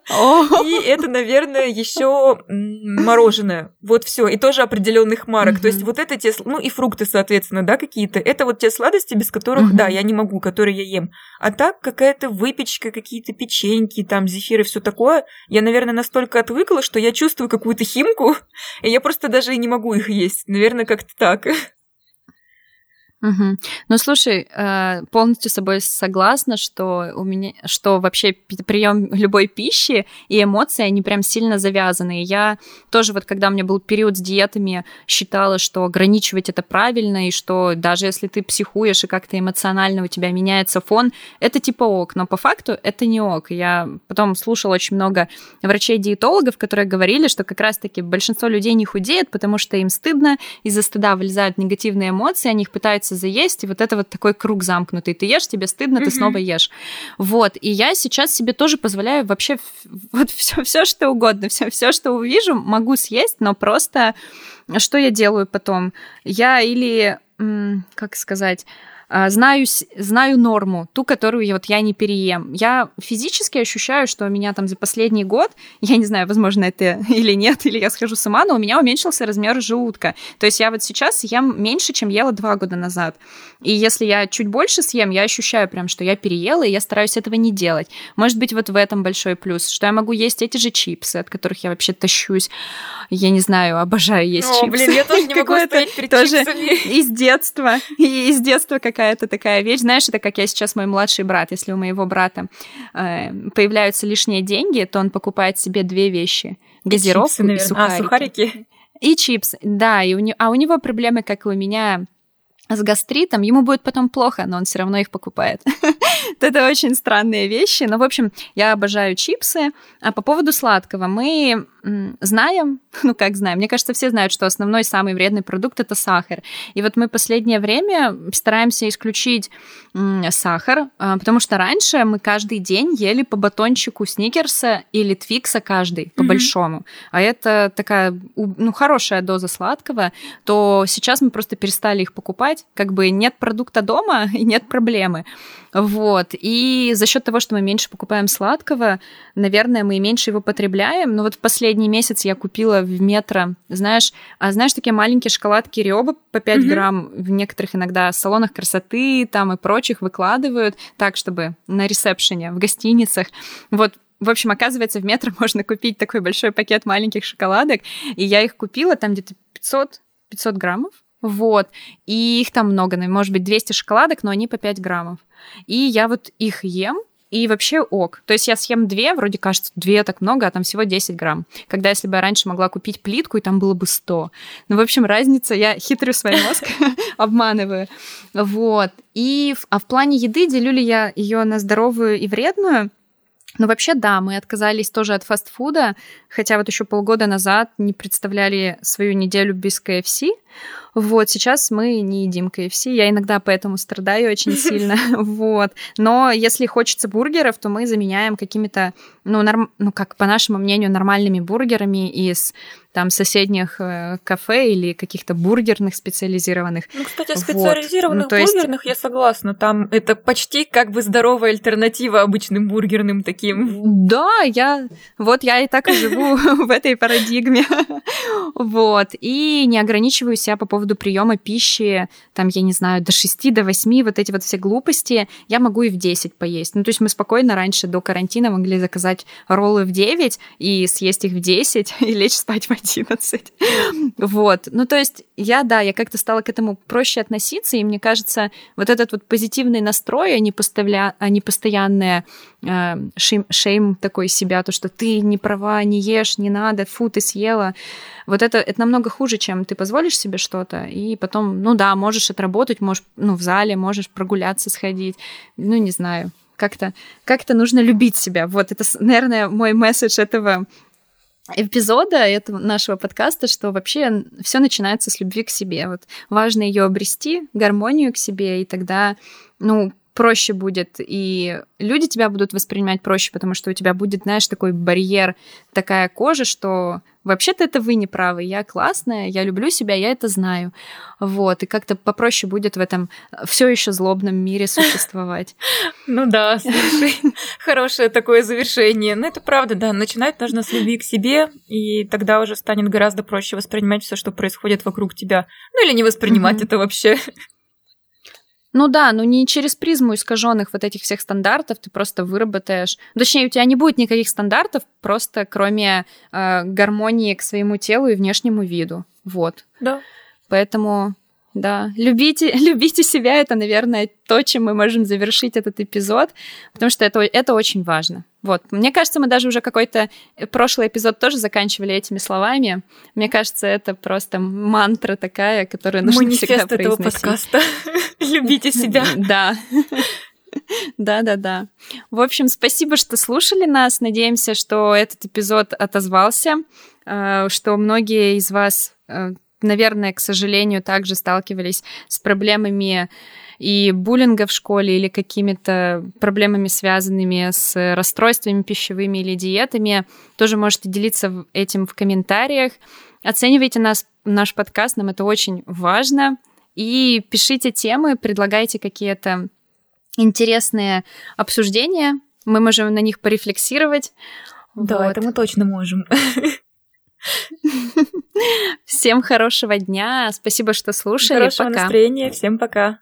И это, наверное, еще мороженое. Вот все. И тоже определенных марок. То есть вот это те... Ну и фрукты, соответственно, да, какие-то. Это вот те сладости, без которых, да, я не могу, которые я ем. А так какая-то выпечка, какие-то печеньки, там, зефиры, все такое. Я, наверное, настолько отвыкла, что я чувствую какую-то химку, и я просто даже и не могу их есть. Наверное, как-то так. Угу. Ну, слушай, э, полностью с собой согласна, что у меня, что вообще прием любой пищи и эмоции, они прям сильно завязаны. Я тоже вот, когда у меня был период с диетами, считала, что ограничивать это правильно, и что даже если ты психуешь и как-то эмоционально у тебя меняется фон, это типа ок, но по факту это не ок. Я потом слушала очень много врачей-диетологов, которые говорили, что как раз-таки большинство людей не худеет, потому что им стыдно, из-за стыда вылезают негативные эмоции, они их пытаются пытается заесть, и вот это вот такой круг замкнутый. Ты ешь, тебе стыдно, ты снова ешь. Вот. И я сейчас себе тоже позволяю вообще вот все, все что угодно, все, все, что увижу, могу съесть, но просто что я делаю потом? Я или, как сказать, знаю, знаю норму, ту, которую вот я не переем. Я физически ощущаю, что у меня там за последний год, я не знаю, возможно, это или нет, или я схожу с ума, но у меня уменьшился размер желудка. То есть я вот сейчас ем меньше, чем ела два года назад. И если я чуть больше съем, я ощущаю прям, что я переела, и я стараюсь этого не делать. Может быть, вот в этом большой плюс, что я могу есть эти же чипсы, от которых я вообще тащусь. Я не знаю, обожаю есть О, чипсы. блин, я тоже не могу стоять перед тоже чипсами. Из детства. И из детства какая-то такая вещь. Знаешь, это как я сейчас мой младший брат. Если у моего брата э, появляются лишние деньги, то он покупает себе две вещи. Газировку и, чипсы, и сухарики. А, сухарики. И чипсы, да, и у него, а у него проблемы, как и у меня, с гастритом, ему будет потом плохо, но он все равно их покупает. Это очень странные вещи. Но, в общем, я обожаю чипсы. А по поводу сладкого, мы знаем, ну как знаем, мне кажется, все знают, что основной самый вредный продукт это сахар. И вот мы последнее время стараемся исключить сахар, а, потому что раньше мы каждый день ели по батончику сникерса или твикса каждый, по mm-hmm. большому. А это такая, ну, хорошая доза сладкого, то сейчас мы просто перестали их покупать. Как бы нет продукта дома и нет проблемы. Вот. И за счет того, что мы меньше покупаем сладкого, наверное, мы и меньше его потребляем. Но вот в последнее последний месяц я купила в метро, знаешь, а знаешь, такие маленькие шоколадки Риоба по 5 mm-hmm. грамм в некоторых иногда салонах красоты там и прочих выкладывают так, чтобы на ресепшене, в гостиницах. Вот в общем, оказывается, в метро можно купить такой большой пакет маленьких шоколадок, и я их купила, там где-то 500, 500 граммов, вот, и их там много, может быть, 200 шоколадок, но они по 5 граммов. И я вот их ем, и вообще ок. То есть я съем две, вроде кажется, две так много, а там всего 10 грамм. Когда если бы я раньше могла купить плитку, и там было бы 100. Ну, в общем, разница, я хитрю свой мозг, обманываю. Вот. И, а в плане еды делю ли я ее на здоровую и вредную? Ну, вообще, да, мы отказались тоже от фастфуда, хотя вот еще полгода назад не представляли свою неделю без КФС. Вот, сейчас мы не едим КФС, я иногда поэтому страдаю очень сильно, вот. Но если хочется бургеров, то мы заменяем какими-то, ну, норм... ну, как по нашему мнению, нормальными бургерами из там соседних э, кафе или каких-то бургерных специализированных. Ну, кстати, специализированных вот. ну, бургерных есть... я согласна. Там это почти как бы здоровая альтернатива обычным бургерным таким. Да, я вот я и так и живу в этой парадигме. Вот. И не ограничиваю себя по поводу приема пищи, там, я не знаю, до 6, до 8, вот эти вот все глупости, я могу и в 10 поесть. Ну, то есть мы спокойно раньше до карантина могли заказать роллы в 9 и съесть их в 10 и лечь спать в 11. Вот. Ну, то есть я, да, я как-то стала к этому проще относиться, и мне кажется, вот этот вот позитивный настрой, а не, поставля... а не постоянное э, шейм, шейм такой себя, то, что ты не права, не ешь, не надо, фу, ты съела. Вот это, это намного хуже, чем ты позволишь себе что-то, и потом, ну да, можешь отработать, можешь, ну, в зале, можешь прогуляться, сходить, ну, не знаю, как-то как нужно любить себя. Вот это, наверное, мой месседж этого эпизода этого нашего подкаста, что вообще все начинается с любви к себе. Вот важно ее обрести, гармонию к себе, и тогда, ну, проще будет, и люди тебя будут воспринимать проще, потому что у тебя будет, знаешь, такой барьер, такая кожа, что вообще-то это вы не правы, я классная, я люблю себя, я это знаю. Вот, и как-то попроще будет в этом все еще злобном мире существовать. Ну да, слушай, хорошее такое завершение. Ну это правда, да, начинать нужно с любви к себе, и тогда уже станет гораздо проще воспринимать все, что происходит вокруг тебя. Ну или не воспринимать это вообще. Ну да, но не через призму искаженных вот этих всех стандартов ты просто выработаешь. Точнее, у тебя не будет никаких стандартов, просто кроме э, гармонии к своему телу и внешнему виду. Вот. Да. Поэтому да, любите, любите себя, это, наверное, то, чем мы можем завершить этот эпизод, потому что это, это очень важно. Вот, мне кажется, мы даже уже какой-то прошлый эпизод тоже заканчивали этими словами. Мне кажется, это просто мантра такая, которую нужно Манифест всегда произносить. этого подкаста. Любите себя. Да. Да, да, да. В общем, спасибо, что слушали нас. Надеемся, что этот эпизод отозвался, э, что многие из вас э, наверное, к сожалению, также сталкивались с проблемами и буллинга в школе или какими-то проблемами, связанными с расстройствами пищевыми или диетами, тоже можете делиться этим в комментариях. Оценивайте нас, наш подкаст, нам это очень важно. И пишите темы, предлагайте какие-то интересные обсуждения. Мы можем на них порефлексировать. Да, вот. это мы точно можем. Всем хорошего дня. Спасибо, что слушали. Хорошего пока. настроения. Всем пока.